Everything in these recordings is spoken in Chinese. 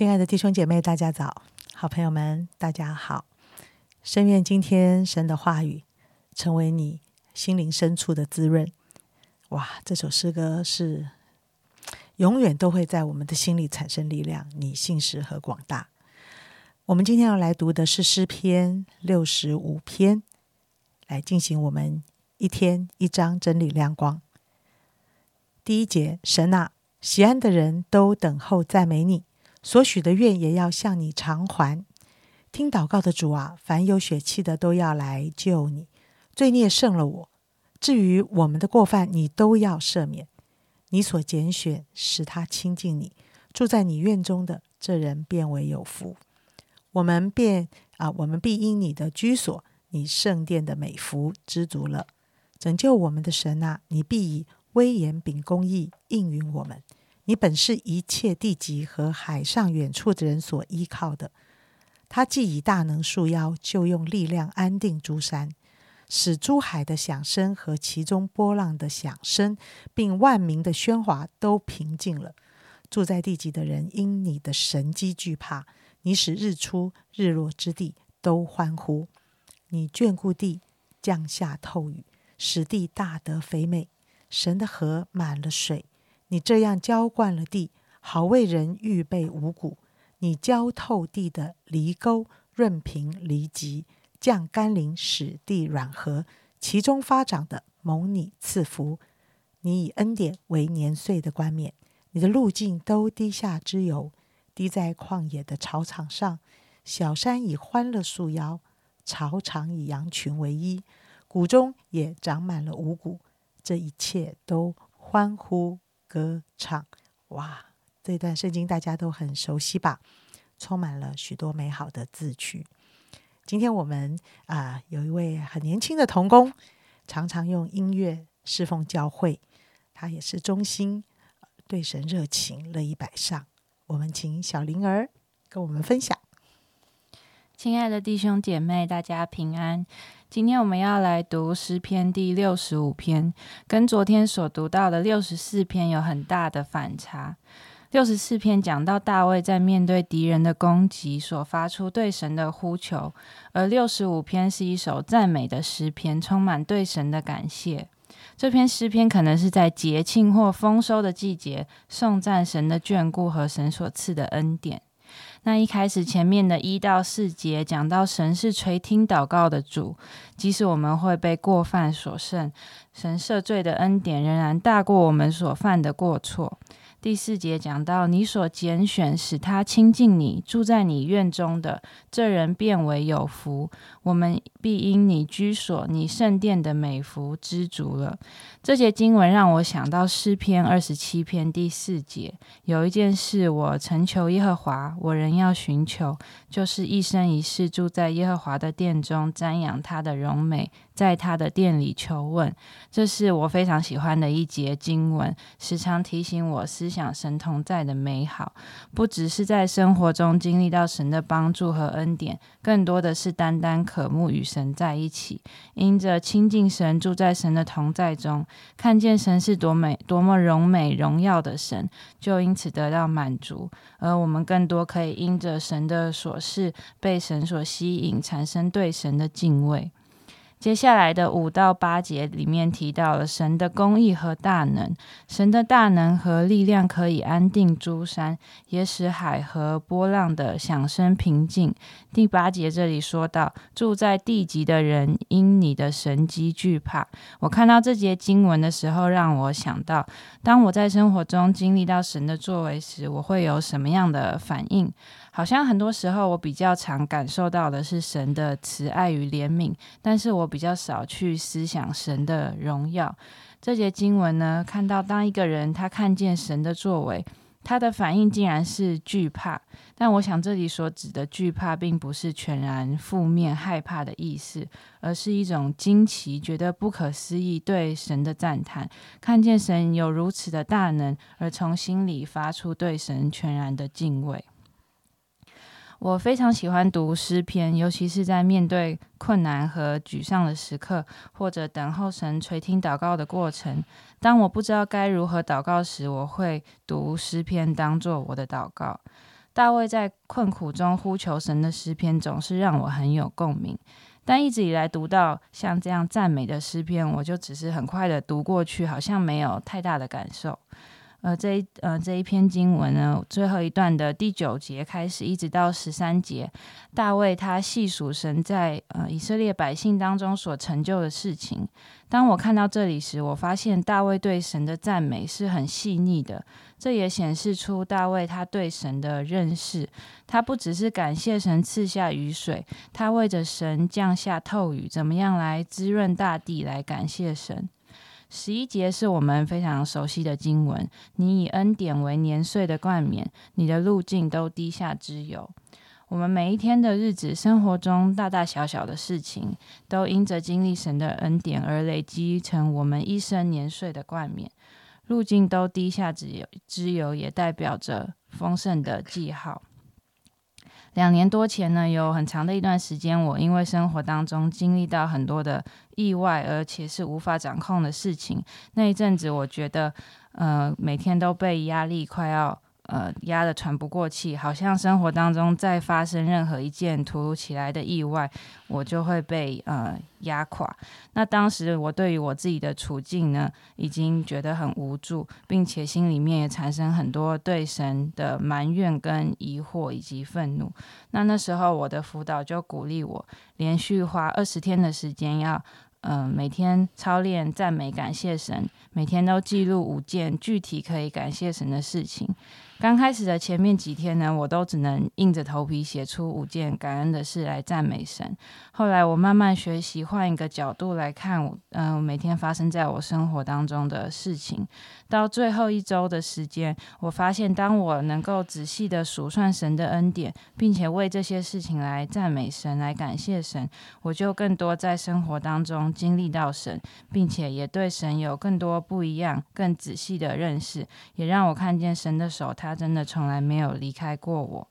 亲爱的弟兄姐妹，大家早！好朋友们，大家好！深愿今天神的话语成为你心灵深处的滋润。哇，这首诗歌是永远都会在我们的心里产生力量。你信实和广大。我们今天要来读的是诗篇六十五篇，来进行我们一天一章真理亮光。第一节，神啊，喜安的人都等候赞美你。所许的愿也要向你偿还。听祷告的主啊，凡有血气的都要来救你。罪孽胜了我，至于我们的过犯，你都要赦免。你所拣选使他亲近你，住在你院中的这人变为有福。我们便啊，我们必因你的居所，你圣殿的美福知足了。拯救我们的神啊，你必以威严秉公义应允我们。你本是一切地极和海上远处的人所依靠的。他既以大能束腰，就用力量安定诸山，使诸海的响声和其中波浪的响声，并万民的喧哗都平静了。住在地极的人因你的神机惧怕。你使日出日落之地都欢呼。你眷顾地，降下透雨，使地大得肥美。神的河满了水。你这样浇灌了地，好为人预备五谷。你浇透地的犁沟，润平犁脊，降甘霖，使地软和。其中发长的，蒙你赐福。你以恩典为年岁的冠冕。你的路径都滴下之油，滴在旷野的草场上。小山以欢乐束腰，草场以羊群为衣，谷中也长满了五谷。这一切都欢呼。歌唱，哇！这段圣经大家都很熟悉吧？充满了许多美好的字句。今天我们啊，有一位很年轻的童工，常常用音乐侍奉教会。他也是忠心，对神热情，乐意摆上。我们请小灵儿跟我们分享。亲爱的弟兄姐妹，大家平安。今天我们要来读诗篇第六十五篇，跟昨天所读到的六十四篇有很大的反差。六十四篇讲到大卫在面对敌人的攻击所发出对神的呼求，而六十五篇是一首赞美的诗篇，充满对神的感谢。这篇诗篇可能是在节庆或丰收的季节颂赞神的眷顾和神所赐的恩典。那一开始前面的一到四节讲到神是垂听祷告的主，即使我们会被过犯所胜，神赦罪的恩典仍然大过我们所犯的过错。第四节讲到你所拣选使他亲近你，住在你院中的这人变为有福，我们必因你居所、你圣殿的美福知足了。这节经文让我想到诗篇二十七篇第四节，有一件事我曾求耶和华，我仍要寻求，就是一生一世住在耶和华的殿中，瞻仰他的荣美，在他的店里求问。这是我非常喜欢的一节经文，时常提醒我思想神同在的美好，不只是在生活中经历到神的帮助和恩典，更多的是单单渴慕与神在一起，因着亲近神，住在神的同在中。看见神是多美、多么荣美、荣耀的神，就因此得到满足；而我们更多可以因着神的所事，被神所吸引，产生对神的敬畏。接下来的五到八节里面提到了神的公义和大能，神的大能和力量可以安定诸山，也使海和波浪的响声平静。第八节这里说到，住在地极的人因你的神机惧怕。我看到这节经文的时候，让我想到，当我在生活中经历到神的作为时，我会有什么样的反应？好像很多时候，我比较常感受到的是神的慈爱与怜悯，但是我比较少去思想神的荣耀。这节经文呢，看到当一个人他看见神的作为，他的反应竟然是惧怕。但我想这里所指的惧怕，并不是全然负面害怕的意思，而是一种惊奇，觉得不可思议，对神的赞叹，看见神有如此的大能，而从心里发出对神全然的敬畏。我非常喜欢读诗篇，尤其是在面对困难和沮丧的时刻，或者等候神垂听祷告的过程。当我不知道该如何祷告时，我会读诗篇当做我的祷告。大卫在困苦中呼求神的诗篇，总是让我很有共鸣。但一直以来读到像这样赞美的诗篇，我就只是很快的读过去，好像没有太大的感受。呃，这一呃这一篇经文呢，最后一段的第九节开始，一直到十三节，大卫他细数神在呃以色列百姓当中所成就的事情。当我看到这里时，我发现大卫对神的赞美是很细腻的，这也显示出大卫他对神的认识。他不只是感谢神赐下雨水，他为着神降下透雨，怎么样来滋润大地，来感谢神。十一节是我们非常熟悉的经文。你以恩典为年岁的冠冕，你的路径都滴下之油。我们每一天的日子，生活中大大小小的事情，都因着经历神的恩典而累积成我们一生年岁的冠冕。路径都滴下之油，之油也代表着丰盛的记号。两年多前呢，有很长的一段时间，我因为生活当中经历到很多的意外，而且是无法掌控的事情。那一阵子，我觉得，呃，每天都被压力快要。呃，压得喘不过气，好像生活当中再发生任何一件突如其来的意外，我就会被呃压垮。那当时我对于我自己的处境呢，已经觉得很无助，并且心里面也产生很多对神的埋怨、跟疑惑以及愤怒。那那时候我的辅导就鼓励我，连续花二十天的时间要。嗯，每天操练赞美感谢神，每天都记录五件具体可以感谢神的事情。刚开始的前面几天呢，我都只能硬着头皮写出五件感恩的事来赞美神。后来我慢慢学习换一个角度来看，嗯，每天发生在我生活当中的事情。到最后一周的时间，我发现当我能够仔细的数算神的恩典，并且为这些事情来赞美神、来感谢神，我就更多在生活当中经历到神，并且也对神有更多不一样、更仔细的认识，也让我看见神的手，他他真的从来没有离开过我。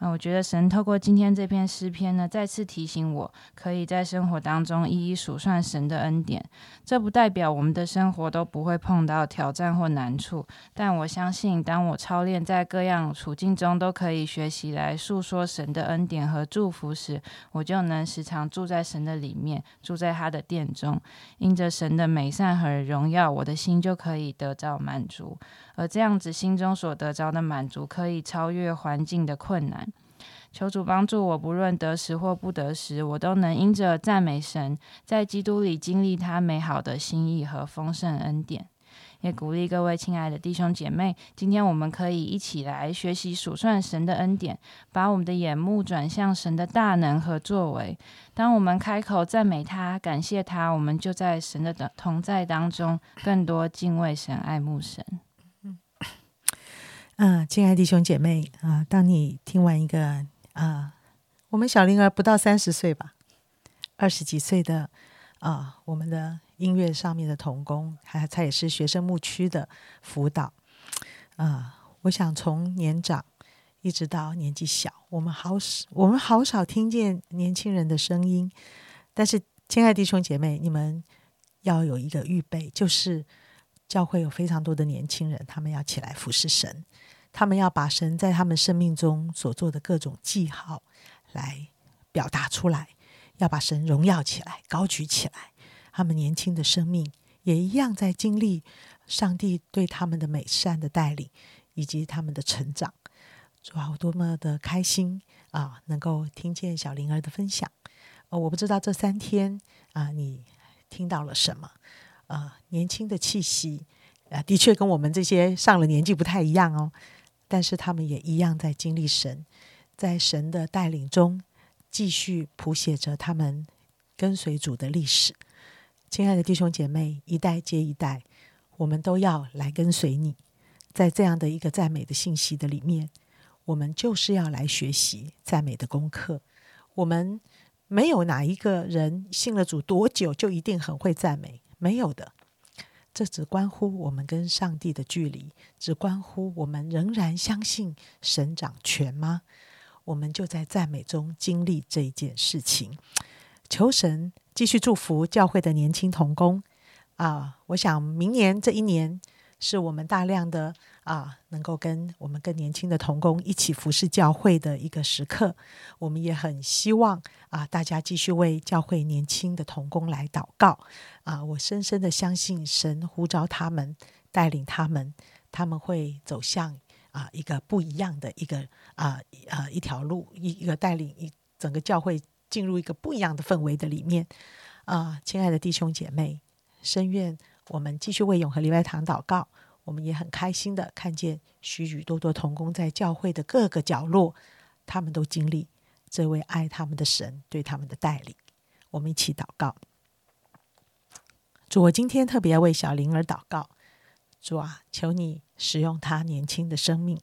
啊，我觉得神透过今天这篇诗篇呢，再次提醒我，可以在生活当中一一数算神的恩典。这不代表我们的生活都不会碰到挑战或难处，但我相信，当我操练在各样处境中都可以学习来诉说神的恩典和祝福时，我就能时常住在神的里面，住在他的殿中，因着神的美善和荣耀，我的心就可以得到满足。而这样子心中所得着的满足，可以超越环境的困难。求主帮助我，不论得时或不得时，我都能因着赞美神，在基督里经历他美好的心意和丰盛恩典。也鼓励各位亲爱的弟兄姐妹，今天我们可以一起来学习数算神的恩典，把我们的眼目转向神的大能和作为。当我们开口赞美他、感谢他，我们就在神的同在当中，更多敬畏神、爱慕神。嗯，亲爱弟兄姐妹啊，当你听完一个啊，我们小灵儿不到三十岁吧，二十几岁的啊，我们的音乐上面的童工，还他也是学生牧区的辅导啊。我想从年长一直到年纪小，我们好少，我们好少听见年轻人的声音。但是，亲爱弟兄姐妹，你们要有一个预备，就是教会有非常多的年轻人，他们要起来服侍神。他们要把神在他们生命中所做的各种记号来表达出来，要把神荣耀起来、高举起来。他们年轻的生命也一样在经历上帝对他们的美善的带领，以及他们的成长。哇，我多么的开心啊！能够听见小灵儿的分享。我不知道这三天啊，你听到了什么？呃，年轻的气息啊，的确跟我们这些上了年纪不太一样哦。但是他们也一样在经历神，在神的带领中，继续谱写着他们跟随主的历史。亲爱的弟兄姐妹，一代接一代，我们都要来跟随你。在这样的一个赞美的信息的里面，我们就是要来学习赞美的功课。我们没有哪一个人信了主多久就一定很会赞美，没有的。这只关乎我们跟上帝的距离，只关乎我们仍然相信神掌权吗？我们就在赞美中经历这一件事情。求神继续祝福教会的年轻童工啊！我想明年这一年是我们大量的啊，能够跟我们更年轻的童工一起服侍教会的一个时刻。我们也很希望啊，大家继续为教会年轻的童工来祷告啊。我深深的相信神呼召他们，带领他们，他们会走向啊一个不一样的一个啊啊一条路，一一个带领一整个教会进入一个不一样的氛围的里面啊。亲爱的弟兄姐妹，深愿。我们继续为永和礼拜堂祷告。我们也很开心的看见许许多多童工在教会的各个角落，他们都经历这位爱他们的神对他们的带领。我们一起祷告。主，我今天特别为小灵儿祷告。主啊，求你使用他年轻的生命，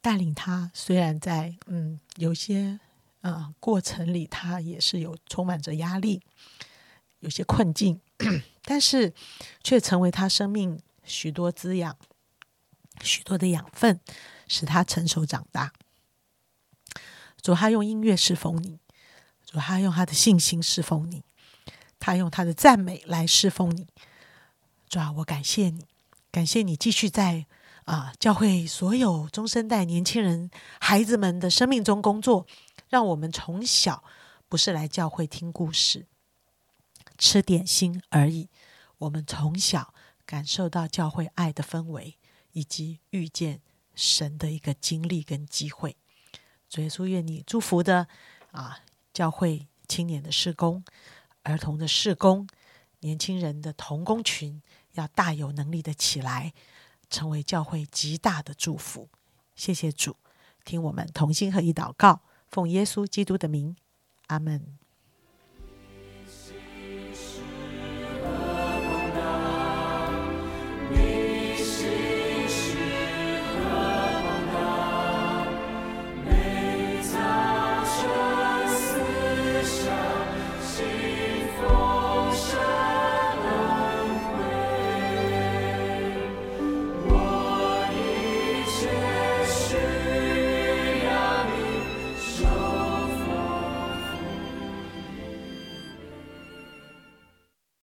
带领他。虽然在嗯有些呃过程里，他也是有充满着压力。有些困境，但是却成为他生命许多滋养、许多的养分，使他成熟长大。主，他用音乐侍奉你；主，他用他的信心侍奉你；他用他的赞美来侍奉你。主啊，我感谢你，感谢你继续在啊教会所有中生代年轻人、孩子们的生命中工作，让我们从小不是来教会听故事。吃点心而已。我们从小感受到教会爱的氛围，以及遇见神的一个经历跟机会。主耶稣，愿你祝福的啊，教会青年的施工、儿童的施工、年轻人的童工群，要大有能力的起来，成为教会极大的祝福。谢谢主，听我们同心合一祷告，奉耶稣基督的名，阿门。